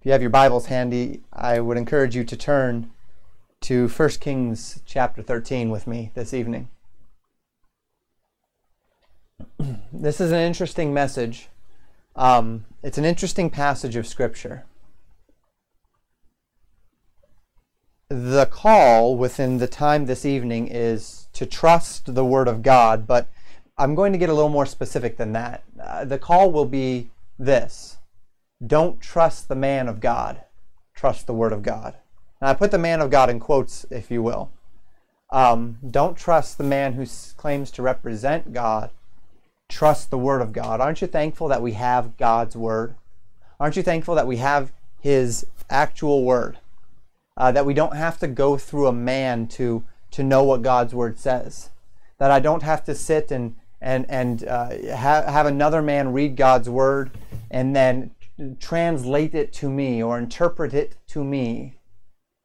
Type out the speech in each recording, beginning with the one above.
If you have your Bibles handy, I would encourage you to turn to 1 Kings chapter 13 with me this evening. this is an interesting message. Um, it's an interesting passage of Scripture. The call within the time this evening is to trust the Word of God, but I'm going to get a little more specific than that. Uh, the call will be this don't trust the man of God, trust the Word of God. And I put the man of God in quotes, if you will. Um, don't trust the man who claims to represent God. Trust the Word of God. Aren't you thankful that we have God's Word? Aren't you thankful that we have His actual Word? Uh, that we don't have to go through a man to, to know what God's Word says. That I don't have to sit and, and, and uh, have, have another man read God's Word and then translate it to me or interpret it to me.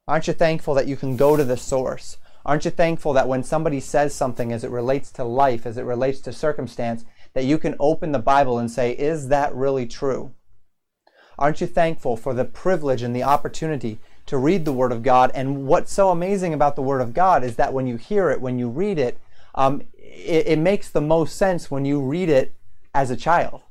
Aren't you thankful that you can go to the source? Aren't you thankful that when somebody says something as it relates to life, as it relates to circumstance, that you can open the Bible and say, is that really true? Aren't you thankful for the privilege and the opportunity to read the Word of God? And what's so amazing about the Word of God is that when you hear it, when you read it, um, it, it makes the most sense when you read it as a child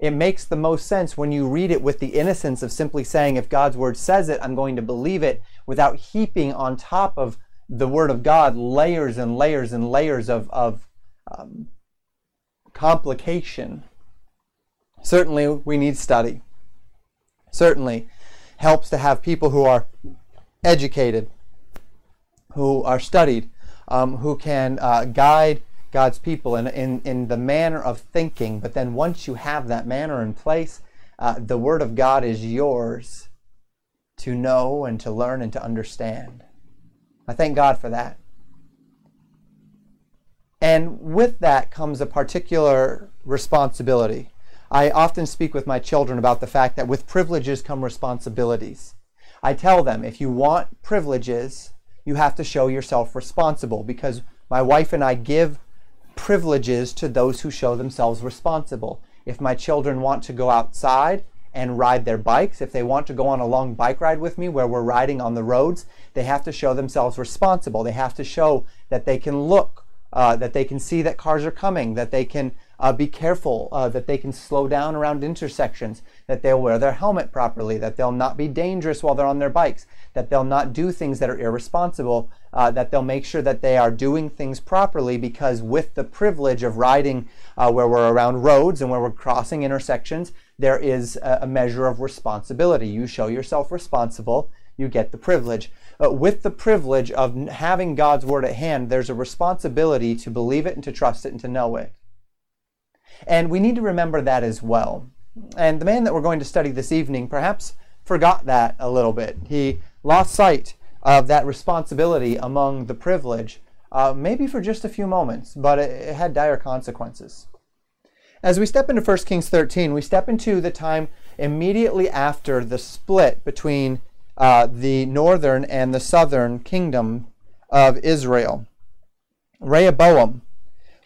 it makes the most sense when you read it with the innocence of simply saying, if God's word says it, I'm going to believe it, without heaping on top of the word of God layers and layers and layers of, of um, complication. Certainly, we need study. Certainly, helps to have people who are educated, who are studied, um, who can uh, guide God's people in, in, in the manner of thinking. But then once you have that manner in place, uh, the Word of God is yours to know and to learn and to understand. I thank God for that. And with that comes a particular responsibility. I often speak with my children about the fact that with privileges come responsibilities. I tell them if you want privileges, you have to show yourself responsible because my wife and I give privileges to those who show themselves responsible. If my children want to go outside and ride their bikes, if they want to go on a long bike ride with me where we're riding on the roads, they have to show themselves responsible. They have to show that they can look, uh, that they can see that cars are coming, that they can uh, be careful, uh, that they can slow down around intersections, that they'll wear their helmet properly, that they'll not be dangerous while they're on their bikes, that they'll not do things that are irresponsible, uh, that they'll make sure that they are doing things properly because with the privilege of riding uh, where we're around roads and where we're crossing intersections, there is a, measure of responsibility. You show yourself responsible, you get the privilege. With the privilege of having God's word at hand, there's a responsibility to believe it and to trust it and to know it. And we need to remember that as well. And the man that we're going to study this evening perhaps forgot that a little bit. He lost sight of that responsibility among the privilege, uh, maybe for just a few moments, but it, it had dire consequences. As we step into 1 Kings 13, we step into the time immediately after the split between uh, the northern and the southern kingdom of Israel. Rehoboam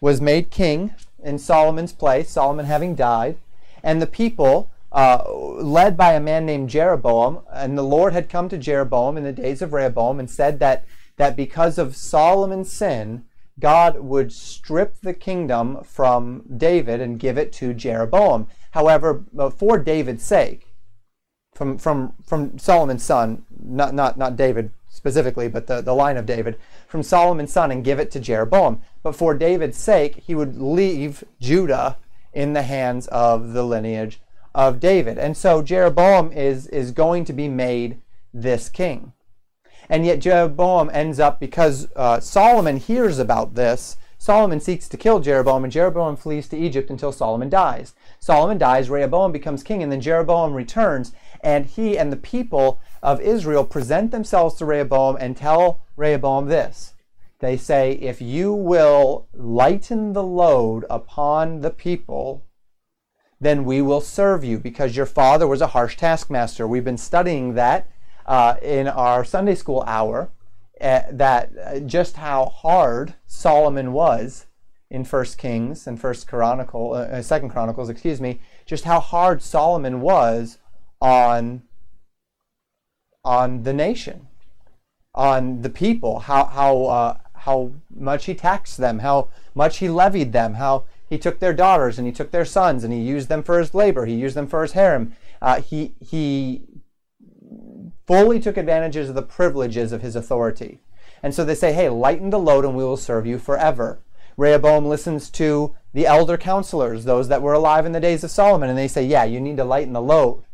was made king in Solomon's place, Solomon having died, and the people, uh, led by a man named Jeroboam, and the Lord had come to Jeroboam in the days of Rehoboam and said that, that because of Solomon's sin, God would strip the kingdom from David and give it to Jeroboam. However, uh, for David's sake, from, from, from Solomon's son, not, not, not David specifically, but the, the line of David, from Solomon's son and give it to Jeroboam. But for David's sake, he would leave Judah in the hands of the lineage of David. And so Jeroboam is, is going to be made this king. And yet Jeroboam ends up, because uh, Solomon hears about this, Solomon seeks to kill Jeroboam, and Jeroboam flees to Egypt until Solomon dies. Solomon dies, Rehoboam becomes king, and then Jeroboam returns, and he and the people of Israel present themselves to Rehoboam and tell Rehoboam this. They say, If you will lighten the load upon the people, then we will serve you because your father was a harsh taskmaster. We've been studying that uh, in our Sunday school hour, uh, that uh, just how hard Solomon was in First Kings and First Chronicle, uh, uh, Second Chronicles, excuse me, just how hard Solomon was on on the nation, on the people, how how uh, how much he taxed them, how much he levied them, how he took their daughters and he took their sons and he used them for his labor, he used them for his harem. Uh, he he fully took advantages of the privileges of his authority. And so they say, hey, lighten the load and we will serve you forever. Rehoboam listens to the elder counselors, those that were alive in the days of Solomon, and they say, yeah, you need to lighten the load.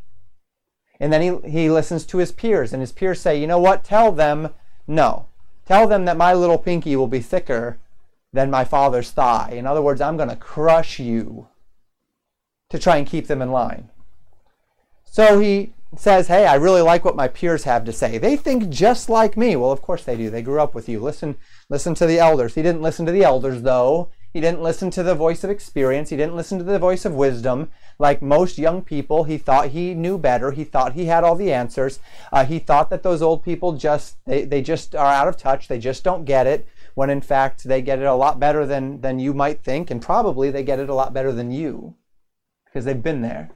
And then he, he listens to his peers, and his peers say, you know what? Tell them no. Tell them that my little pinky will be thicker than my father's thigh. In other words, I'm going to crush you to try and keep them in line. So he says, Hey, I really like what my peers have to say. They think just like me. Well, of course they do. They grew up with you. Listen, listen to the elders. He didn't listen to the elders, though. He didn't listen to the voice of experience. He didn't listen to the voice of wisdom. Like most young people, he thought he knew better. He thought he had all the answers. Uh, he thought that those old people just they, they just are out of touch. They just don't get it. When in fact they get it a lot better than than you might think, and probably they get it a lot better than you because they've been there.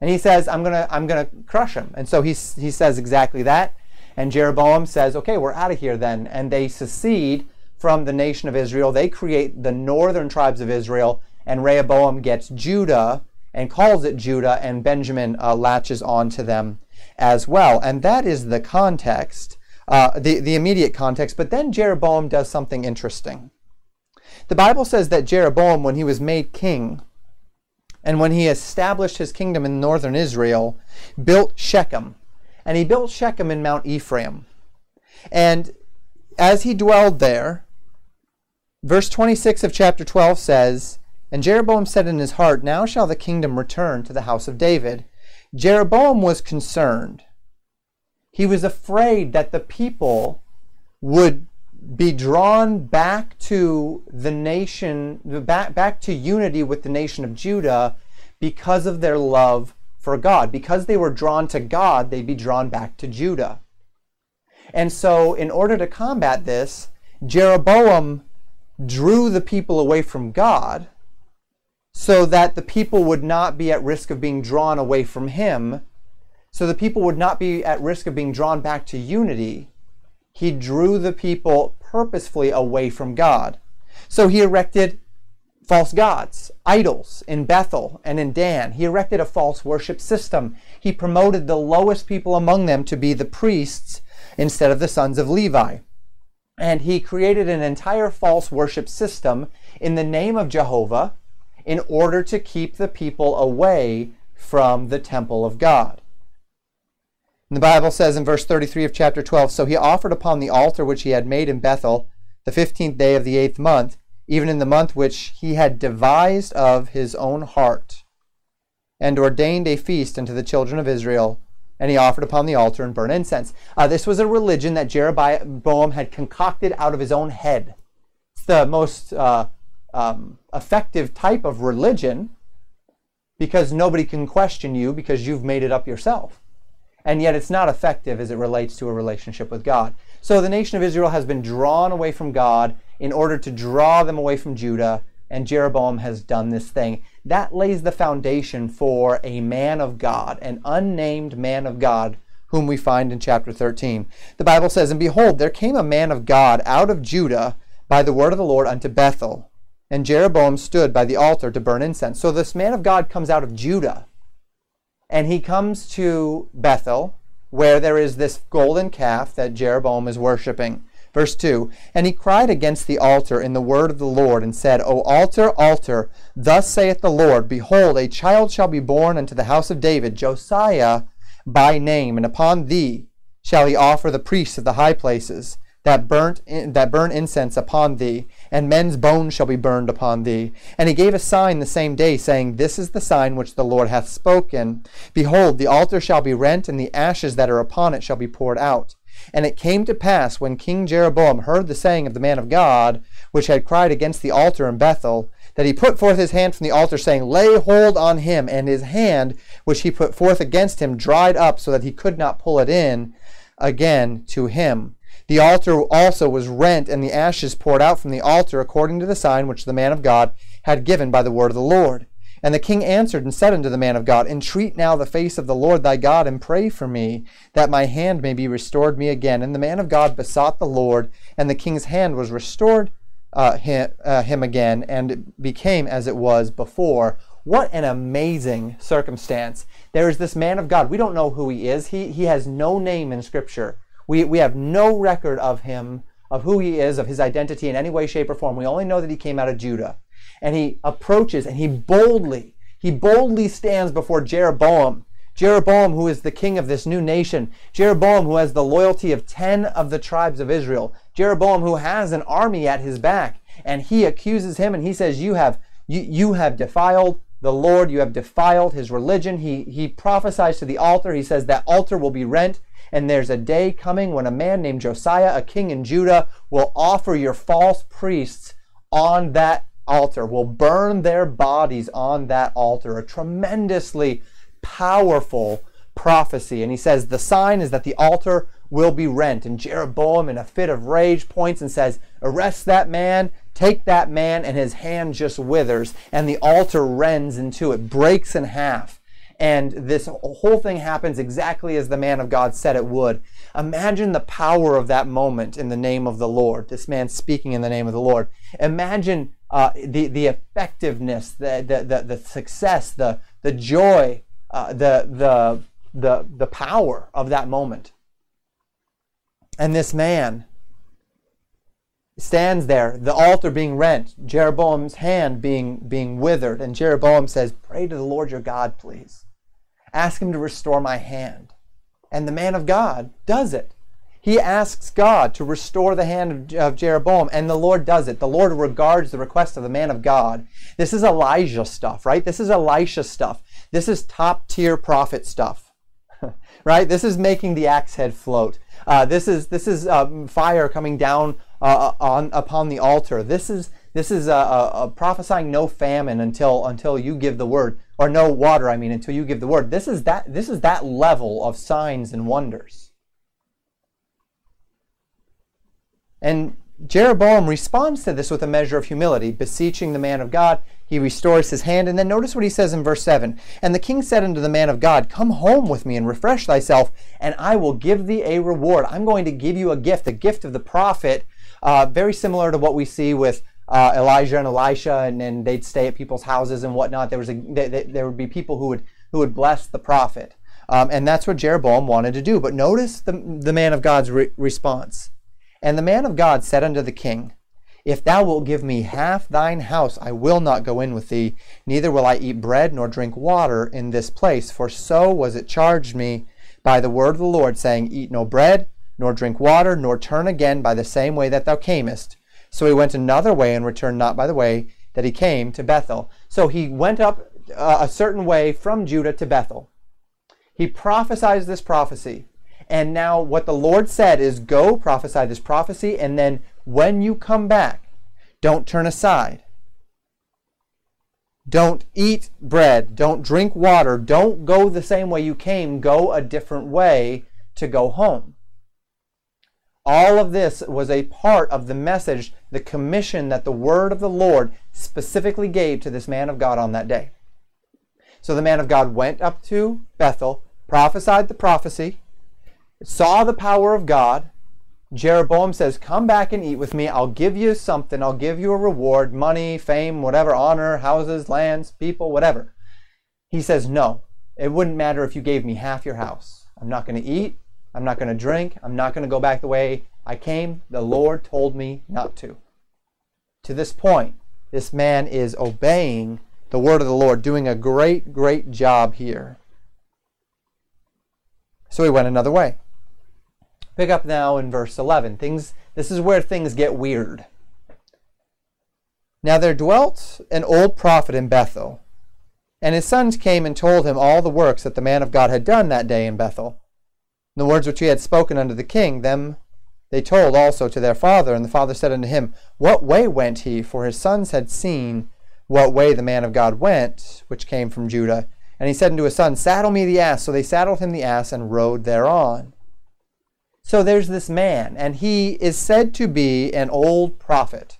And he says, "I'm gonna I'm gonna crush him." And so he he says exactly that. And Jeroboam says, "Okay, we're out of here then." And they secede from the nation of Israel. They create the northern tribes of Israel, and Rehoboam gets Judah and calls it Judah, and Benjamin uh, latches on to them as well. And that is the context, uh, the, the immediate context. But then Jeroboam does something interesting. The Bible says that Jeroboam, when he was made king, and when he established his kingdom in northern Israel, built Shechem. And he built Shechem in Mount Ephraim. And as he dwelled there, Verse 26 of chapter 12 says, And Jeroboam said in his heart, Now shall the kingdom return to the house of David. Jeroboam was concerned. He was afraid that the people would be drawn back to the nation, back, back to unity with the nation of Judah because of their love for God. Because they were drawn to God, they'd be drawn back to Judah. And so, in order to combat this, Jeroboam drew the people away from God so that the people would not be at risk of being drawn away from Him, so the people would not be at risk of being drawn back to unity. He drew the people purposefully away from God. So he erected false gods, idols in Bethel and in Dan. He erected a false worship system. He promoted the lowest people among them to be the priests instead of the sons of Levi and he created an entire false worship system in the name of Jehovah in order to keep the people away from the temple of God. And the Bible says in verse 33 of chapter 12 So he offered upon the altar which he had made in Bethel the fifteenth day of the eighth month, even in the month which he had devised of his own heart, and ordained a feast unto the children of Israel and he offered upon the altar and burnt incense. Uh, this was a religion that Jeroboam had concocted out of his own head. It's the most uh, um, effective type of religion because nobody can question you because you've made it up yourself. And yet it's not effective as it relates to a relationship with God. So the nation of Israel has been drawn away from God in order to draw them away from Judah, and Jeroboam has done this thing that lays the foundation for a man of God, an unnamed man of God, whom we find in chapter 13. The Bible says, And behold, there came a man of God out of Judah by the word of the Lord unto Bethel. And Jeroboam stood by the altar to burn incense. So this man of God comes out of Judah. And he comes to Bethel, where there is this golden calf that Jeroboam is worshiping. Verse 2 And he cried against the altar in the word of the Lord, and said, O altar, altar, thus saith the Lord, Behold, a child shall be born unto the house of David, Josiah by name, and upon thee shall he offer the priests of the high places that burnt in, that burn incense upon thee, and men's bones shall be burned upon thee. And he gave a sign the same day, saying, This is the sign which the Lord hath spoken. Behold, the altar shall be rent, and the ashes that are upon it shall be poured out. And it came to pass when King Jeroboam heard the saying of the man of God, which had cried against the altar in Bethel, that he put forth his hand from the altar, saying, Lay hold on him. And his hand, which he put forth against him, dried up, so that he could not pull it in again to him. The altar also was rent, and the ashes poured out from the altar, according to the sign which the man of God had given by the word of the Lord. And the king answered and said unto the man of God, Entreat now the face of the Lord thy God, and pray for me, that my hand may be restored me again. And the man of God besought the Lord, and the king's hand was restored uh, him, uh, him again, and became as it was before. What an amazing circumstance. There is this man of God. We don't know who he is. He, he has no name in Scripture. We, we have no record of him, of who he is, of his identity in any way, shape, or form. We only know that he came out of Judah and he approaches and he boldly, he boldly stands before Jeroboam. Jeroboam, who is the king of this new nation. Jeroboam, who has the loyalty of 10 of the tribes of Israel. Jeroboam, who has an army at his back. And he accuses him and he says, You have, you, you have defiled the Lord, you have defiled his religion. He, he prophesies to the altar. He says that altar will be rent. And there's a day coming when a man named Josiah, a king in Judah, will offer your false priests on that altar, will burn their bodies on that altar. A tremendously powerful prophecy. And he says, The sign is that the altar will be rent. And Jeroboam, in a fit of rage, points and says, Arrest that man, take that man, and his hand just withers, and the altar rends into it, breaks in half. And this whole thing happens exactly as the man of God said it would. Imagine the power of that moment in the name of the Lord, this man speaking in the name of the Lord. Imagine uh, the, the effectiveness, the, the, the, the, success, the, the joy, uh, the, the, the, the power of that moment. And this man stands there, the altar being rent, Jeroboam's hand being, being withered, and Jeroboam says, Pray to the Lord your God, please. Ask him to restore my hand. And the man of God does it. He asks God to restore the hand of, Jeroboam, and the Lord does it. The Lord regards the request of the man of God. This is Elijah stuff, right? This is Elisha stuff. This is top tier prophet stuff, right? This is making the axe head float. Uh, this is this is um, fire coming down uh, on upon the altar. This is this is uh, prophesying no famine until until you give the word, or no water. I mean, until you give the word. This is that this is that level of signs and wonders. And Jeroboam responds to this with a measure of humility, beseeching the man of God. He restores his hand. And then notice what he says in verse 7 And the king said unto the man of God, Come home with me and refresh thyself, and I will give thee a reward. I'm going to give you a gift, a gift of the prophet, uh, very similar to what we see with uh, Elijah and Elisha, and, and, they'd stay at people's houses and whatnot. There was a, they, they, there would be people who would who would bless the prophet, um, and that's what Jeroboam wanted to do. But notice the the man of God's re- response. And the man of God said unto the king, If thou wilt give me half thine house, I will not go in with thee, neither will I eat bread nor drink water in this place. For so was it charged me by the word of the Lord, saying, Eat no bread, nor drink water, nor turn again by the same way that thou camest. So he went another way and returned not by the way that he came to Bethel. So he went up uh, a certain way from Judah to Bethel. He prophesies this prophecy. And now what the Lord said is go prophesy this prophecy, and then when you come back, don't turn aside. Don't eat bread. Don't drink water. Don't go the same way you came. Go a different way to go home. All of this was a part of the message, the commission that the word of the Lord specifically gave to this man of God on that day. So the man of God went up to Bethel, prophesied the prophecy, saw the power of God. Jeroboam says, Come back and eat with me. I'll give you something. I'll give you a reward money, fame, whatever, honor, houses, lands, people, whatever. He says, No, it wouldn't matter if you gave me half your house. I'm not going to eat. I'm not going to drink. I'm not going to go back the way I came. The Lord told me not to. To this point, this man is obeying the word of the Lord, doing a great, great job here. So he went another way. Pick up now in verse 11. Things this is where things get weird. Now there dwelt an old prophet in Bethel, and his sons came and told him all the works that the man of God had done that day in Bethel. The words which he had spoken unto the king, them they told also to their father. And the father said unto him, What way went he? For his sons had seen what way the man of God went, which came from Judah. And he said unto his son, Saddle me the ass. So they saddled him the ass and rode thereon. So there's this man, and he is said to be an old prophet.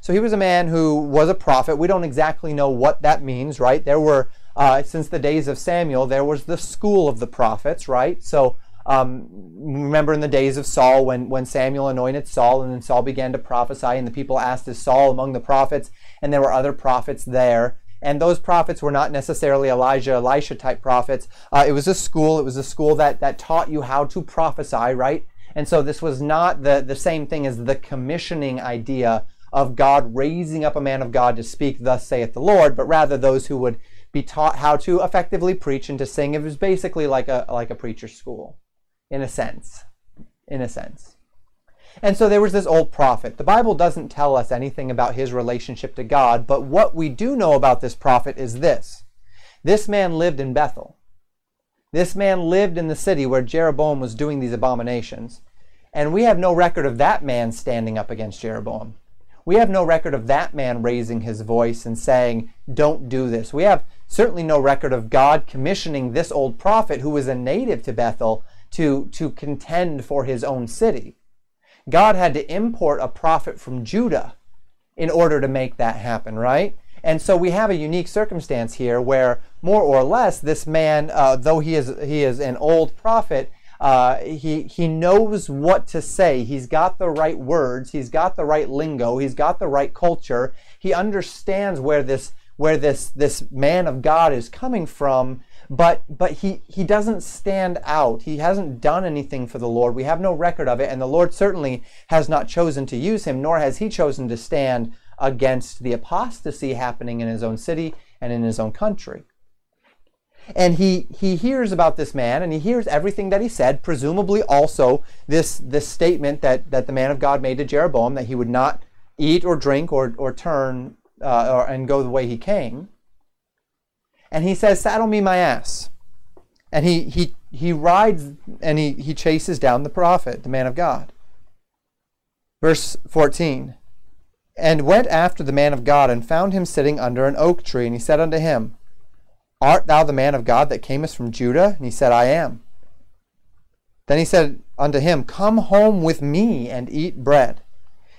So he was a man who was a prophet. We don't exactly know what that means, right? There were, uh, since the days of Samuel, there was the school of the prophets, right? So um, remember in the days of Saul when, when Samuel anointed Saul and then Saul began to prophesy and the people asked, Is Saul among the prophets? And there were other prophets there. And those prophets were not necessarily Elijah, Elisha type prophets. Uh, it was a school. It was a school that, that taught you how to prophesy, right? And so this was not the, the same thing as the commissioning idea of God raising up a man of God to speak, thus saith the Lord, but rather those who would be taught how to effectively preach and to sing. It was basically like a, like a preacher's school in a sense. In a sense. And so there was this old prophet. The Bible doesn't tell us anything about his relationship to God, but what we do know about this prophet is this this man lived in Bethel. This man lived in the city where Jeroboam was doing these abominations. And we have no record of that man standing up against Jeroboam. We have no record of that man raising his voice and saying, Don't do this. We have certainly no record of God commissioning this old prophet who was a native to Bethel to, to contend for his own city. God had to import a prophet from Judah in order to make that happen, right? And so we have a unique circumstance here where, more or less, this man, uh, though he is he is an old prophet, uh, he he knows what to say. He's got the right words. He's got the right lingo. He's got the right culture. He understands where this where this this man of God is coming from, but but he he doesn't stand out. He hasn't done anything for the lord. We have no record of it and the lord certainly has not chosen to use him nor has he chosen to stand against the apostasy happening in his own city and in his own country. And he he hears about this man and he hears everything that he said presumably also this this statement that that the man of god made to jeroboam that he would not eat or drink or or turn uh, or, and go the way he came and he says, Saddle me my ass. And he, he, he rides and he, he chases down the prophet, the man of God. Verse 14 And went after the man of God, and found him sitting under an oak tree. And he said unto him, Art thou the man of God that camest from Judah? And he said, I am. Then he said unto him, Come home with me and eat bread.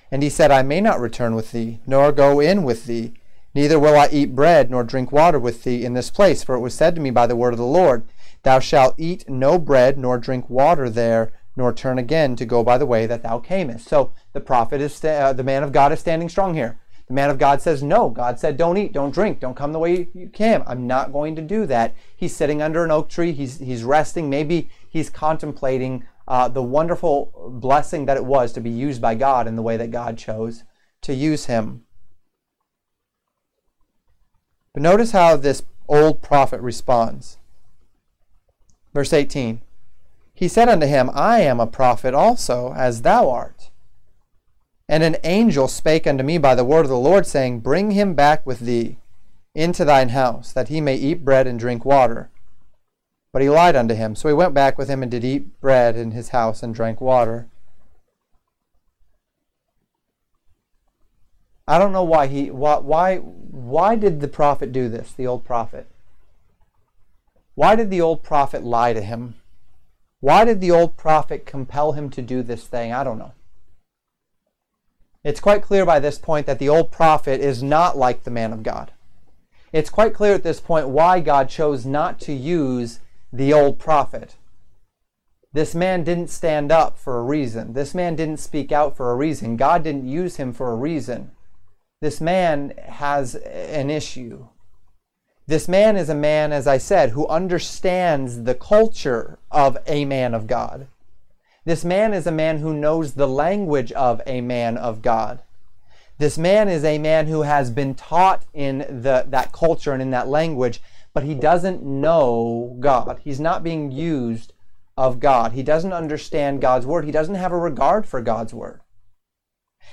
And he said, I may not return with thee, nor go in with thee Neither will I eat bread nor drink water with thee in this place, for it was said to me by the word of the Lord, Thou shalt eat no bread nor drink water there, nor turn again to go by the way that thou camest. So the prophet is, uh, the man of God is standing strong here. The man of God says, No. God said, Don't eat, don't drink, don't come the way you came. I'm not going to do that. He's sitting under an oak tree. He's, he's resting. Maybe he's contemplating uh, the wonderful blessing that it was to be used by God in the way that God chose to use him. But notice how this old prophet responds. Verse 18 He said unto him, I am a prophet also, as thou art. And an angel spake unto me by the word of the Lord, saying, Bring him back with thee into thine house, that he may eat bread and drink water. But he lied unto him. So he went back with him and did eat bread in his house and drank water. I don't know why he why why why did the prophet do this, the old prophet? Why did the old prophet lie to him? Why did the old prophet compel him to do this thing? I don't know. It's quite clear by this point that the old prophet is not like the man of God. It's quite clear at this point why God chose not to use the old prophet. This man didn't stand up for a reason. This man didn't speak out for a reason. God didn't use him for a reason. This man has an issue. This man is a man, as I said, who understands the culture of a man of God. This man is a man who knows the language of a man of God. This man is a man who has been taught in the, that culture and in that language, but he doesn't know God. He's not being used of God. He doesn't understand God's word. He doesn't have a regard for God's word.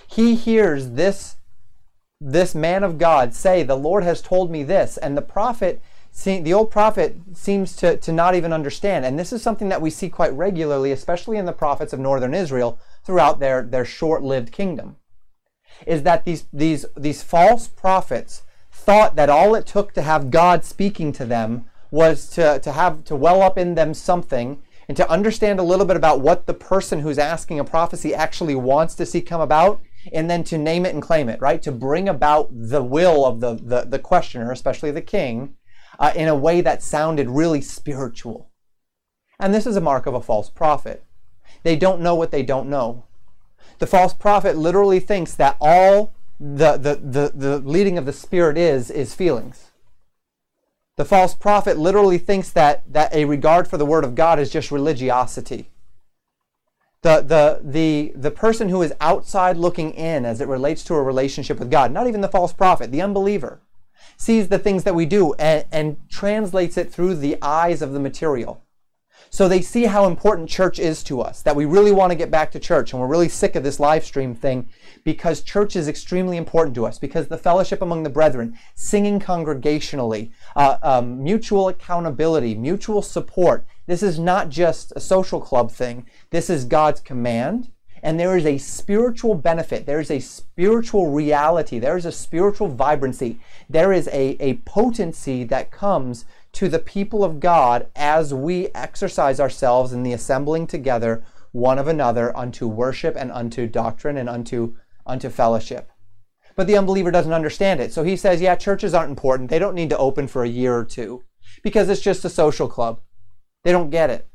He hears this this man of God say, The Lord has told me this. And the prophet, the old prophet, seems to, to not even understand. And this is something that we see quite regularly, especially in the prophets of northern Israel throughout their, their short lived kingdom. Is that these, these, these false prophets thought that all it took to have God speaking to them was to, to have to well up in them something and to understand a little bit about what the person who's asking a prophecy actually wants to see come about and then to name it and claim it, right? To bring about the will of the, the, the questioner, especially the king, uh, in a way that sounded really spiritual. And this is a mark of a false prophet. They don't know what they don't know. The false prophet literally thinks that all the, the, the, the leading of the Spirit is, is feelings. The false prophet literally thinks that, that a regard for the Word of God is just religiosity. The, the, the, the person who is outside looking in as it relates to a relationship with God, not even the false prophet, the unbeliever, sees the things that we do and, and translates it through the eyes of the material. So they see how important church is to us, that we really want to get back to church, and we're really sick of this live stream thing because church is extremely important to us, because the fellowship among the brethren, singing congregationally, uh, um, mutual accountability, mutual support. This is not just a social club thing, this is God's command. And there is a spiritual benefit. There is a spiritual reality. There is a spiritual vibrancy. There is a, a potency that comes to the people of God as we exercise ourselves in the assembling together one of another unto worship and unto doctrine and unto unto fellowship. But the unbeliever doesn't understand it. So he says, yeah, churches aren't important. They don't need to open for a year or two because it's just a social club. They don't get it.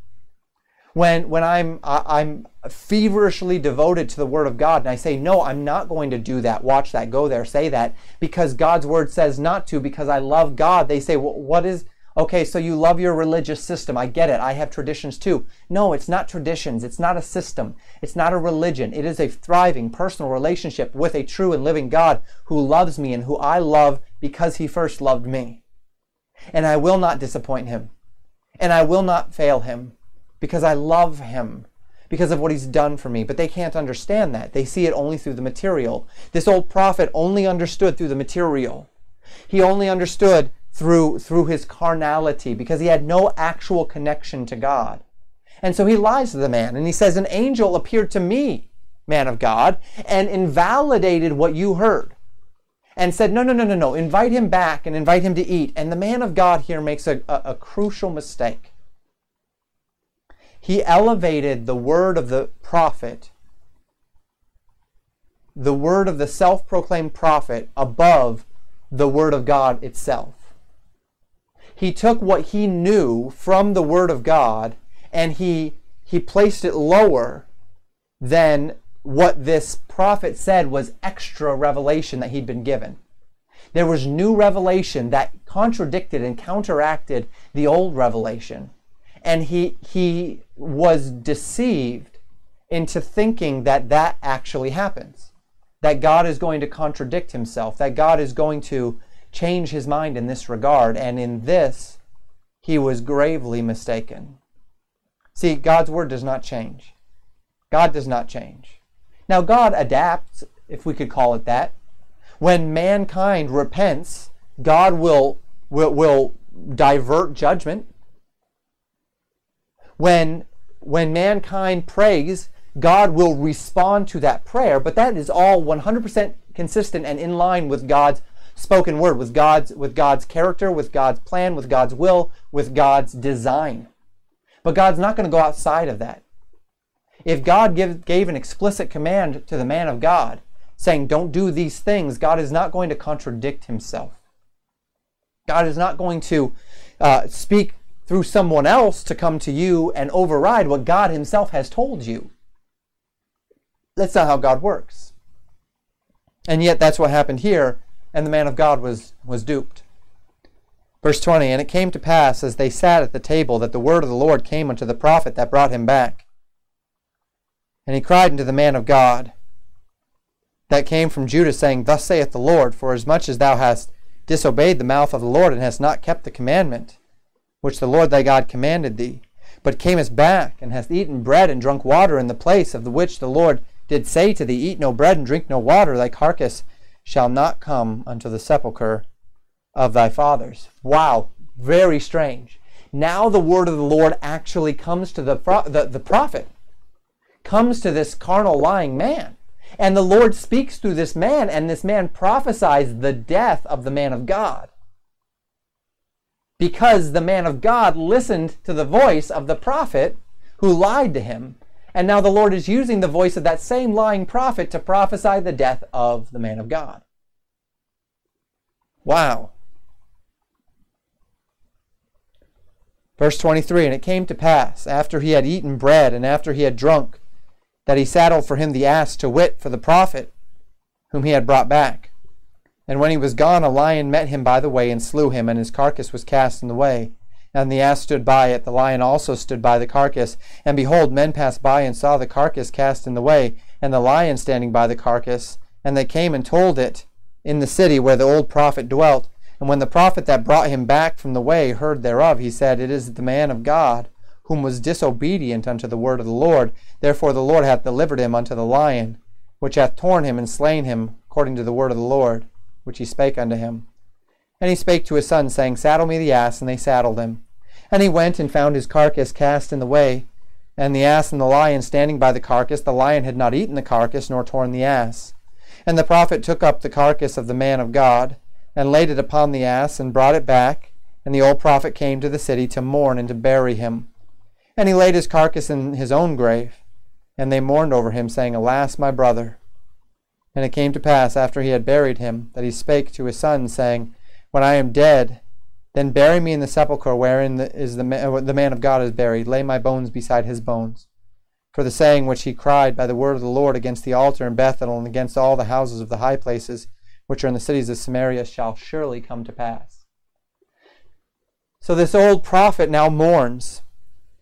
When when I'm I'm feverishly devoted to the word of God and I say, "No, I'm not going to do that. Watch that. Go there. Say that." Because God's word says not to because I love God. They say, well, "What is Okay, so you love your religious system. I get it. I have traditions too. No, it's not traditions. It's not a system. It's not a religion. It is a thriving personal relationship with a true and living God who loves me and who I love because he first loved me. And I will not disappoint him. And I will not fail him because I love him because of what he's done for me. But they can't understand that. They see it only through the material. This old prophet only understood through the material. He only understood through, through his carnality because he had no actual connection to God. And so he lies to the man and he says, An angel appeared to me, man of God, and invalidated what you heard and said, No, no, no, no, no, invite him back and invite him to eat. And the man of God here makes a, a, a crucial mistake. He elevated the word of the prophet, the word of the self proclaimed prophet, above the word of God itself he took what he knew from the Word of God and he, he placed it lower than what this prophet said was extra revelation that he'd been given. There was new revelation that contradicted and counteracted the old revelation. And he, he was deceived into thinking that that actually happens. That God is going to contradict himself, that God is going to change his mind in this regard, and in this he was gravely mistaken. See, God's word does not change. God does not change. Now, God adapts, if we could call it that. When mankind repents, God will, will, will divert judgment. When, when mankind prays, God will respond to that prayer, but that is all 100% consistent and in line with God's spoken word, with God's, with God's character, with God's plan, with God's will, with God's design. But God's not going to go outside of that. If God give, gave an explicit command to the man of God, saying, Don't do these things, God is not going to contradict himself. God is not going to uh, speak through someone else to come to you and override what God himself has told you. That's not how God works. And yet, that's what happened here and the man of God was, was duped. Verse 20 And it came to pass, as they sat at the table, that the word of the Lord came unto the prophet that brought him back. And he cried unto the man of God that came from Judah, saying, Thus saith the Lord, For as much as thou hast disobeyed the mouth of the Lord, and hast not kept the commandment which the Lord thy God commanded thee, but camest back, and hast eaten bread and drunk water in the place of the which the Lord did say to thee, Eat no bread and drink no water, thy carcass shall not come unto the sepulchre of thy fathers. Wow, very strange. Now the word of the Lord actually comes to the, the, the prophet, comes to this carnal lying man. And the Lord speaks through this man, and this man prophesies the death of the man of God. Because the man of God listened to the voice of the prophet who lied to him And now the Lord is using the voice of that same lying prophet to prophesy the death of the man of God. Wow. Verse 23 And it came to pass, after he had eaten bread and after he had drunk, that he saddled for him the ass to wit for the prophet whom he had brought back. And when he was gone, a lion met him by the way and slew him, and his carcass was cast in the way. And the ass stood by it, the lion also stood by the carcass. And behold, men passed by and saw the carcass cast in the way, and the lion standing by the carcass. And they came and told it in the city where the old prophet dwelt. And when the prophet that brought him back from the way heard thereof, he said, It is the man of God, whom was disobedient unto the word of the Lord. Therefore the Lord hath delivered him unto the lion, which hath torn him and slain him, according to the word of the Lord, which he spake unto him. And he spake to his son, saying, Saddle me the ass. And they saddled him. And he went and found his carcass cast in the way, and the ass and the lion standing by the carcass. The lion had not eaten the carcass, nor torn the ass. And the prophet took up the carcass of the man of God, and laid it upon the ass, and brought it back. And the old prophet came to the city to mourn and to bury him. And he laid his carcass in his own grave. And they mourned over him, saying, Alas, my brother. And it came to pass, after he had buried him, that he spake to his son, saying, When I am dead, then bury me in the sepulchre wherein the, is the, uh, the man of God is buried. Lay my bones beside his bones. For the saying which he cried by the word of the Lord against the altar in Bethel and against all the houses of the high places which are in the cities of Samaria shall surely come to pass. So this old prophet now mourns.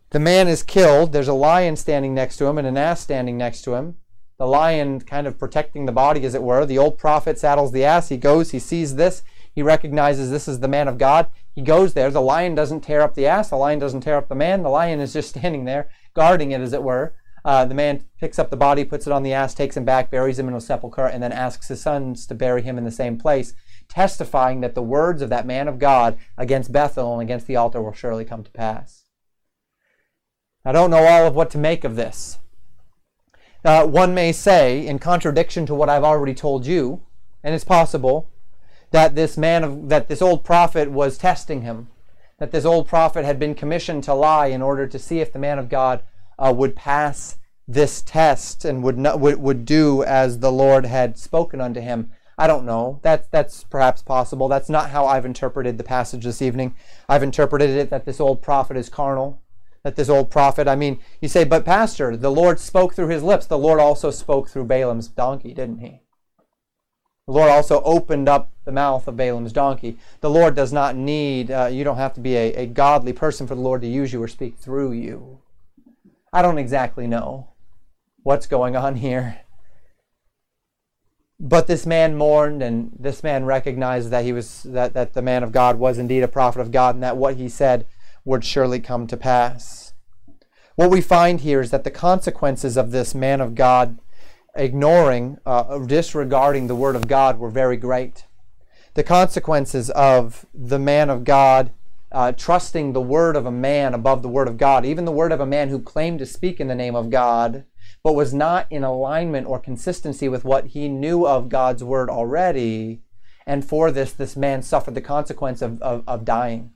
The man is killed. There's a lion standing next to him and an ass standing next to him the lion kind of protecting the body, as it were. The old prophet saddles the ass. He goes, he sees this, he recognizes this is the man of God. He goes there. The lion doesn't tear up the ass, the lion doesn't tear up the man. The lion is just standing there, guarding it, as it were. Uh, the man picks up the body, puts it on the ass, takes him back, buries him in a sepulchre, and then asks his sons to bury him in the same place, testifying that the words of that man of God against Bethel and against the altar will surely come to pass. I don't know all of what to make of this uh, one may say, in contradiction to what I've already told you, and it's possible, that this man of that this old prophet was testing him, that this old prophet had been commissioned to lie in order to see if the man of God uh, would pass this test and would not would, would do as the Lord had spoken unto him. I don't know. That's that's perhaps possible. That's not how I've interpreted the passage this evening. I've interpreted it that this old prophet is carnal that this old prophet, I mean, you say, but Pastor, the Lord spoke through his lips. The Lord also spoke through Balaam's donkey, didn't he? The Lord also opened up the mouth of Balaam's donkey. The Lord does not need, uh, you don't have to be a, a godly person for the Lord to use you or speak through you. I don't exactly know what's going on here. But this man mourned, and this man recognized that he was that, that the man of God was indeed a prophet of God, and that what he said would surely come to pass. What we find here is that the consequences of this man of God ignoring, uh, disregarding the word of God were very great. The consequences of the man of God uh, trusting the word of a man above the word of God, even the word of a man who claimed to speak in the name of God, but was not in alignment or consistency with what he knew of God's word already. And for this, this man suffered the consequence of, of, of dying.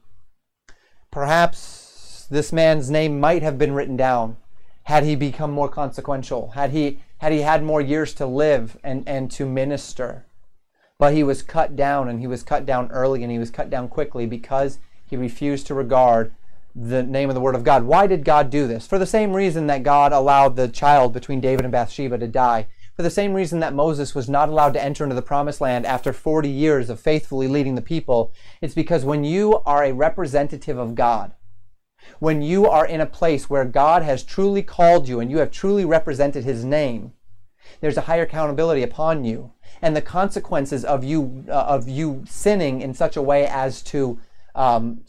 Perhaps this man's name might have been written down had he become more consequential, had he had he had more years to live and, and to minister. But he was cut down and he was cut down early and he was cut down quickly because he refused to regard the name of the word of God. Why did God do this? For the same reason that God allowed the child between David and Bathsheba to die. For the same reason that Moses was not allowed to enter into the promised land after 40 years of faithfully leading the people. It's because when you are a representative of God, when you are in a place where God has truly called you and you have truly represented his name, there's a higher accountability upon you. And the consequences of you uh, of you sinning in such a way as to um,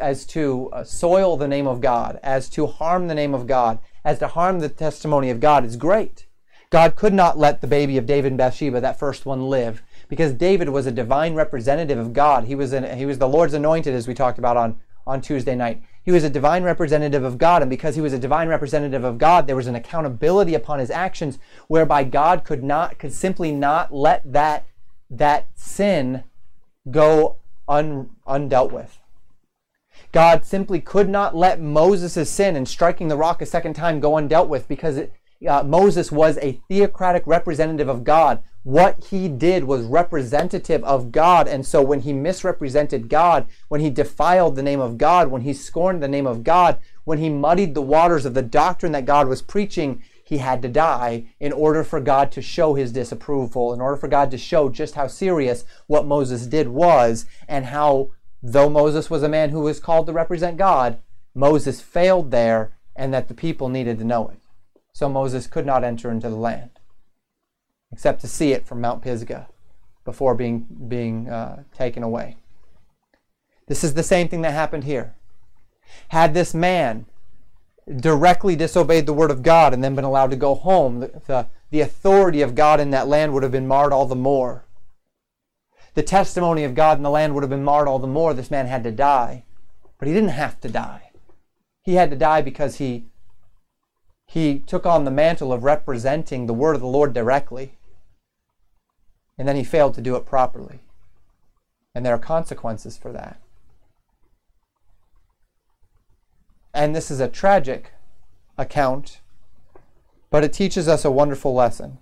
as to uh, soil the name of God, as to harm the name of God, as to harm the testimony of God is great. God could not let the baby of David and Bathsheba, that first one, live because David was a divine representative of God. He was an, he was the Lord's anointed, as we talked about on on Tuesday night. He was a divine representative of God, and because he was a divine representative of God, there was an accountability upon his actions whereby God could not could simply not let that that sin go un, undealt with. God simply could not let Moses' sin in striking the rock a second time go undealt with because it, uh, Moses was a theocratic representative of God. What he did was representative of God. And so when he misrepresented God, when he defiled the name of God, when he scorned the name of God, when he muddied the waters of the doctrine that God was preaching, he had to die in order for God to show his disapproval, in order for God to show just how serious what Moses did was, and how, though Moses was a man who was called to represent God, Moses failed there, and that the people needed to know it. So Moses could not enter into the land, except to see it from Mount Pisgah before being, being uh, taken away. This is the same thing that happened here. Had this man directly disobeyed the word of God and then been allowed to go home, the, the, the, authority of God in that land would have been marred all the more. The testimony of God in the land would have been marred all the more. This man had to die. But he didn't have to die. He had to die because he, he took on the mantle of representing the word of the Lord directly. And then he failed to do it properly. And there are consequences for that. And this is a tragic account, but it teaches us a wonderful lesson.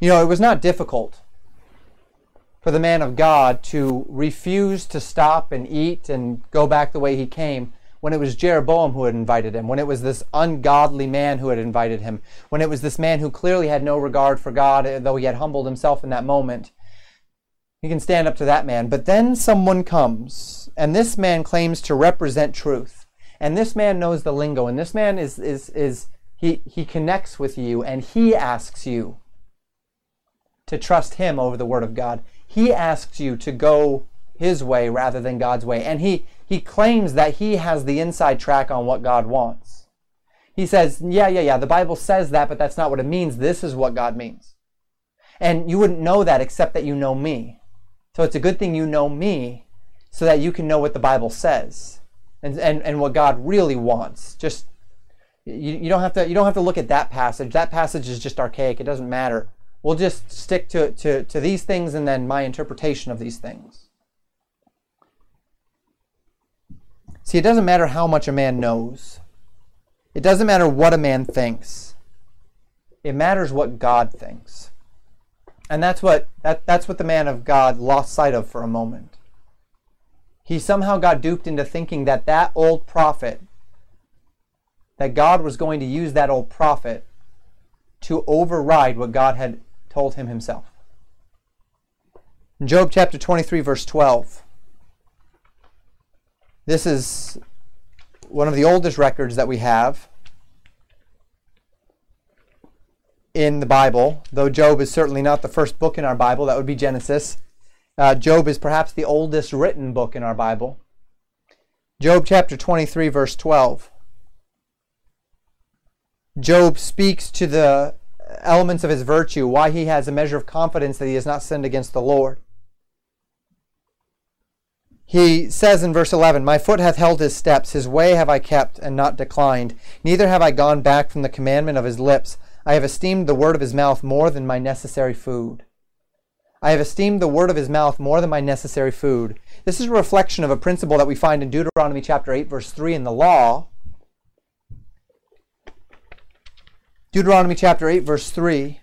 You know, it was not difficult for the man of God to refuse to stop and eat and go back the way he came when it was Jeroboam who had invited him, when it was this ungodly man who had invited him, when it was this man who clearly had no regard for God, eh, though he had humbled himself in that moment. He can stand up to that man. But then someone comes, and this man claims to represent truth. And this man knows the lingo, and this man is is is he he connects with you, and he asks you to trust him over the word of God. He asks you to go his way rather than God's way. And he he claims that he has the inside track on what God wants. He says, "Yeah, yeah, yeah, the Bible says that, but that's not what it means. This is what God means." And you wouldn't know that except that you know me. So it's a good thing you know me so that you can know what the Bible says and, and, and what God really wants. Just you, you don't have to you don't have to look at that passage. That passage is just archaic. It doesn't matter. We'll just stick to, to, to these things and then my interpretation of these things. See, it doesn't matter how much a man knows. It doesn't matter what a man thinks. It matters what God thinks. And that's what that, that's what the man of God lost sight of for a moment he somehow got duped into thinking that that old prophet, that God was going to use that old prophet to override what God had told him himself. In Job chapter 23, verse 12. This is one of the oldest records that we have in the Bible, though Job is certainly not the first book in our Bible, that would be Genesis. Uh, Job is perhaps the oldest written book in our Bible. Job chapter 23, verse 12. Job speaks to the elements of his virtue, why he has a measure of confidence that he has not sinned against the Lord. He says in verse 11, My foot hath held his steps, his way have I kept, and not declined. Neither have I gone back from the commandment of his lips. I have esteemed the word of his mouth more than my necessary food. I have esteemed the word of his mouth more than my necessary food. This is a reflection of a principle that we find in Deuteronomy chapter 8, verse 3 in the law. Deuteronomy chapter 8, verse 3.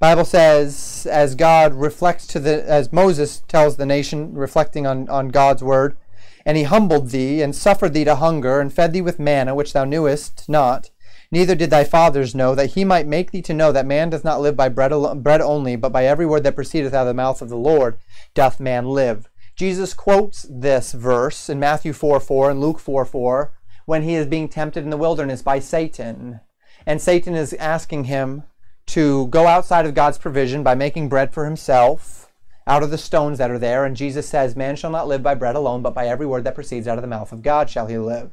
Bible says, as God reflects to the, as Moses tells the nation, reflecting on, on God's word, and he humbled thee, and suffered thee to hunger, and fed thee with manna, which thou knewest not, neither did thy fathers know, that he might make thee to know that man does not live by bread, al- bread only, but by every word that proceedeth out of the mouth of the Lord doth man live. Jesus quotes this verse in Matthew 4 4 and Luke 4 4 when he is being tempted in the wilderness by Satan. And Satan is asking him to go outside of God's provision by making bread for himself out of the stones that are there. And Jesus says, Man shall not live by bread alone, but by every word that proceeds out of the mouth of God shall he live.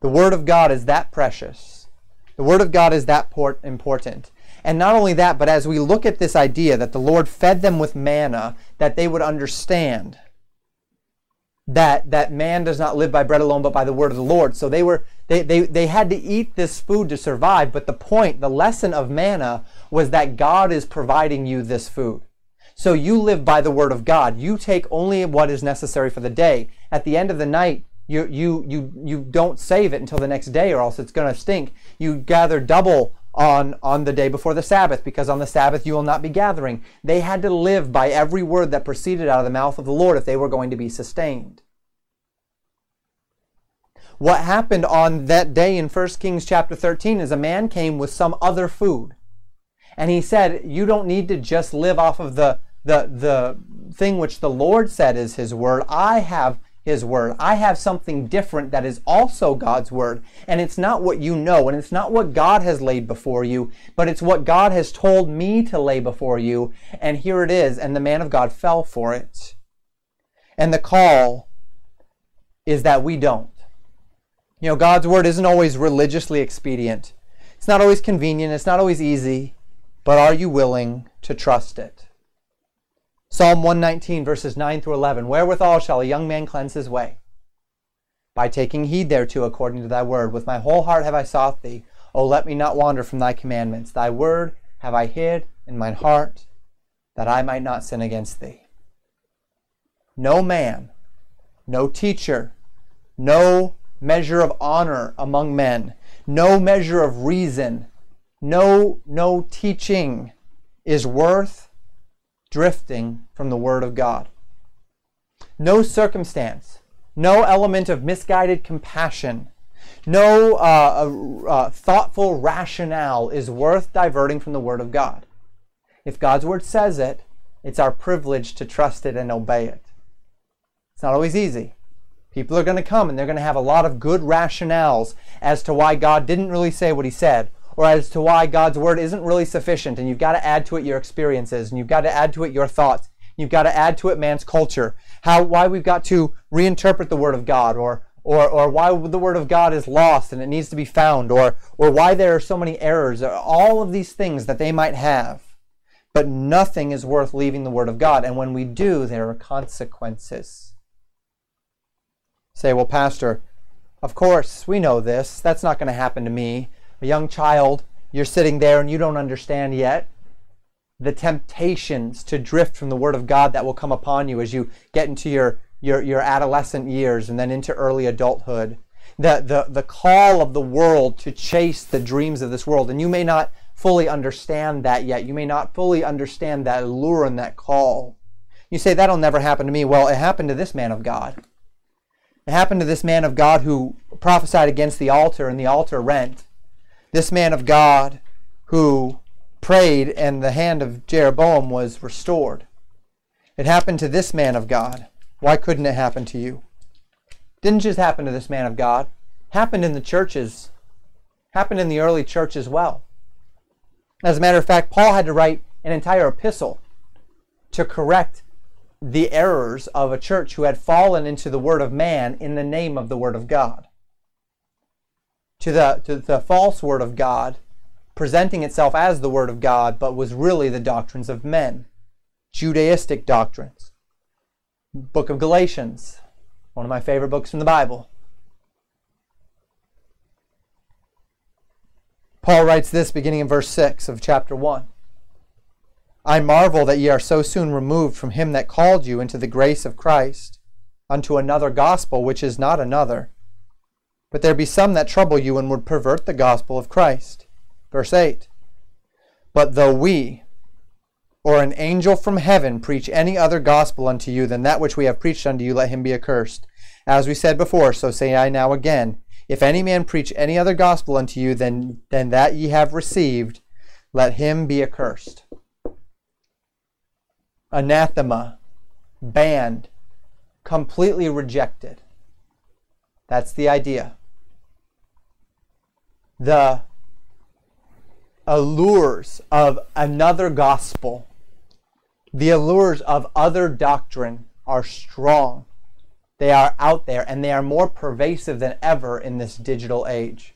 The Word of God is that precious. The Word of God is that important. And not only that, but as we look at this idea that the Lord fed them with manna, that they would understand that that man does not live by bread alone but by the word of the Lord. So they were they, they, they had to eat this food to survive, but the point, the lesson of manna was that God is providing you this food. So you live by the word of God. You take only what is necessary for the day. At the end of the night, you you you you don't save it until the next day or else it's going to stink. You gather double on on the day before the Sabbath because on the Sabbath you will not be gathering. They had to live by every word that proceeded out of the mouth of the Lord if they were going to be sustained. What happened on that day in 1 Kings chapter 13 is a man came with some other food. And he said, You don't need to just live off of the, the, the thing which the Lord said is his word. I have his word. I have something different that is also God's word. And it's not what you know, and it's not what God has laid before you, but it's what God has told me to lay before you. And here it is. And the man of God fell for it. And the call is that we don't. You know, God's word isn't always religiously expedient. It's not always convenient. It's not always easy. But are you willing to trust it? Psalm 119, verses 9 through 11. Wherewithal shall a young man cleanse his way? By taking heed thereto according to thy word. With my whole heart have I sought thee. O let me not wander from thy commandments. Thy word have I hid in mine heart, that I might not sin against thee. No man, no teacher, no measure of honor among men, no measure of reason, no, no teaching is worth drifting from the Word of God. No circumstance, no element of misguided compassion, no uh, uh, thoughtful rationale is worth diverting from the Word of God. If God's Word says it, it's our privilege to trust it and obey it. It's not always easy. People are going to come and they're going to have a lot of good rationales as to why God didn't really say what he said or as to why God's word isn't really sufficient and you've got to add to it your experiences and you've got to add to it your thoughts. You've got to add to it man's culture. How why we've got to reinterpret the word of God or or, or why the word of God is lost and it needs to be found, or, or why there are so many errors, all of these things that they might have. But nothing is worth leaving the word of God. And when we do, there are consequences say, well, Pastor, of course, we know this. That's not going to happen to me. A young child, you're sitting there and you don't understand yet the temptations to drift from the Word of God that will come upon you as you get into your, your, your adolescent years and then into early adulthood. The, the, the call of the world to chase the dreams of this world. And you may not fully understand that yet. You may not fully understand that lure and that call. You say, that'll never happen to me. Well, it happened to this man of God. It happened to this man of God who prophesied against the altar and the altar rent. This man of God who prayed and the hand of Jeroboam was restored. It happened to this man of God. Why couldn't it happen to you? Didn't just happen to this man of God. Happened in the churches. Happened in the early church as well. As a matter of fact, Paul had to write an entire epistle to correct the errors of a church who had fallen into the word of man in the name of the word of God. To the, to the false word of God, presenting itself as the word of God, but was really the doctrines of men, Judaistic doctrines. Book of Galatians, one of my favorite books in the Bible. Paul writes this beginning in verse 6 of chapter 1. I marvel that ye are so soon removed from him that called you into the grace of Christ unto another gospel which is not another. But there be some that trouble you and would pervert the gospel of Christ. Verse 8 But though we, or an angel from heaven, preach any other gospel unto you than that which we have preached unto you, let him be accursed. As we said before, so say I now again. If any man preach any other gospel unto you than, than that ye have received, let him be accursed anathema, banned, completely rejected. That's the idea. The allures of another gospel, the allures of other doctrine are strong. They are out there and they are more pervasive than ever in this digital age.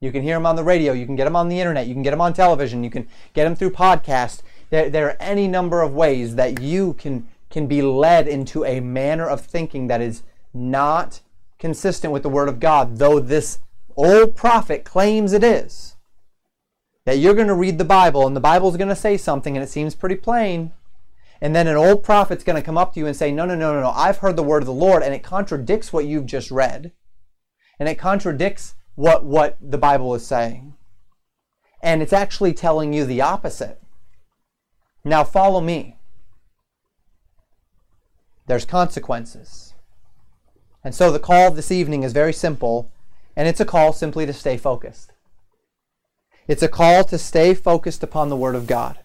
You can hear them on the radio, you can get them on the internet, you can get them on television, you can get them through podcasts, there, there are any number of ways that you can, can be led into a manner of thinking that is not consistent with the Word of God, though this old prophet claims it is. That you're going to read the Bible and the Bible is going to say something and it seems pretty plain, And then an old prophet's going to come up to you and say, No, no, no, no, no, I've heard the word of the Lord, and it contradicts what you've just read. And it contradicts what, what the Bible is saying. And it's actually telling you the opposite. Now follow me. There's consequences. And so the call this evening is very simple, and it's a call simply to stay focused. It's a call to stay focused upon the Word of God.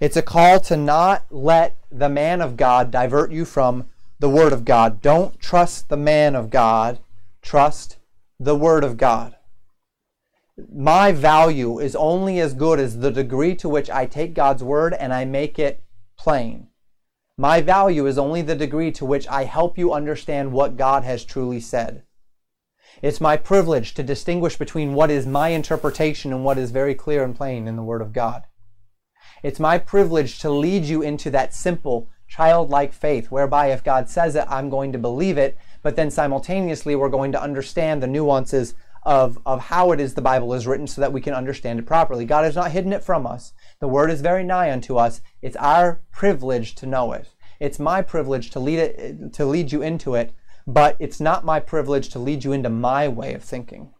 It's a call to not let the man of God divert you from the Word of God. Don't trust the man of God, trust the Word of God. My value is only as good as the degree to which I take God's Word and I make it plain. My value is only the degree to which I help you understand what God has truly said. It's my privilege to distinguish between what is my interpretation and what is very clear and plain in the Word of God. It's my privilege to lead you into that simple, childlike faith, whereby if God says it, I'm going to believe it, but then simultaneously we're going to understand the nuances of, of how it is the Bible is written so that we can understand it properly. God has not hidden it from us. The Word is very nigh unto us. It's our privilege to know it. It's my privilege to lead it to lead you into it, but it's not my privilege to lead you into my way of thinking.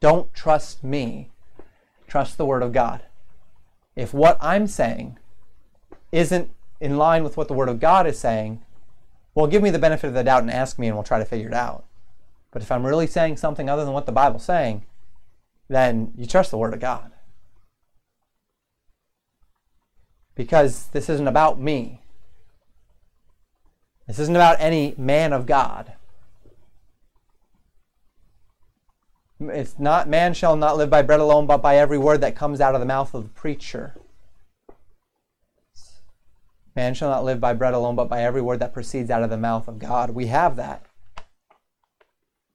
Don't trust me. Trust the Word of God. If what I'm saying isn't in line with what the Word of God is saying, well, give me the benefit of the doubt and ask me, and we'll try to figure it out. But if I'm really saying something other than what the Bible's saying, then you trust the Word of God. Because this isn't about me. This isn't about any man of God. It's not man shall not live by bread alone, but by every word that comes out of the mouth of the preacher. Man shall not live by bread alone, but by every word that proceeds out of the mouth of God. We have that.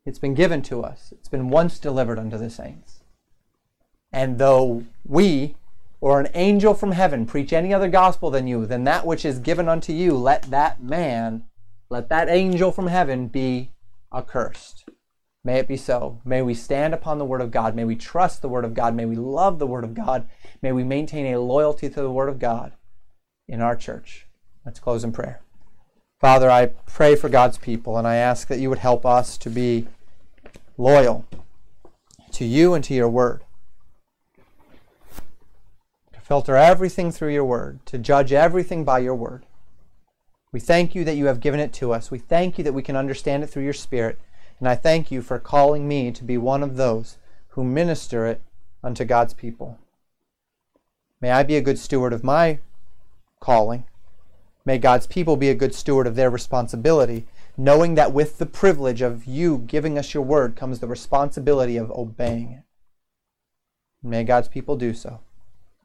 It's been given to us. It's been once delivered unto the saints. And though we or an angel from heaven preach any other gospel than you, than that which is given unto you, let that man, let that angel from heaven be accursed. May it be so. May we stand upon the Word of God. May we trust the Word of God. May we love the Word of God. May we maintain a loyalty to the Word of God in our church. Let's close in prayer. Father, I pray for God's people, and I ask that you would help us to be loyal to you and to your Word filter everything through your word, to judge everything by your word. We thank you that you have given it to us. We thank you that we can understand it through your Spirit. And I thank you for calling me to be one of those who minister it unto God's people. May I be a good steward of my calling. May God's people be a good steward of their responsibility, knowing that with the privilege of you giving us your word comes the responsibility of obeying it. May God's people do so.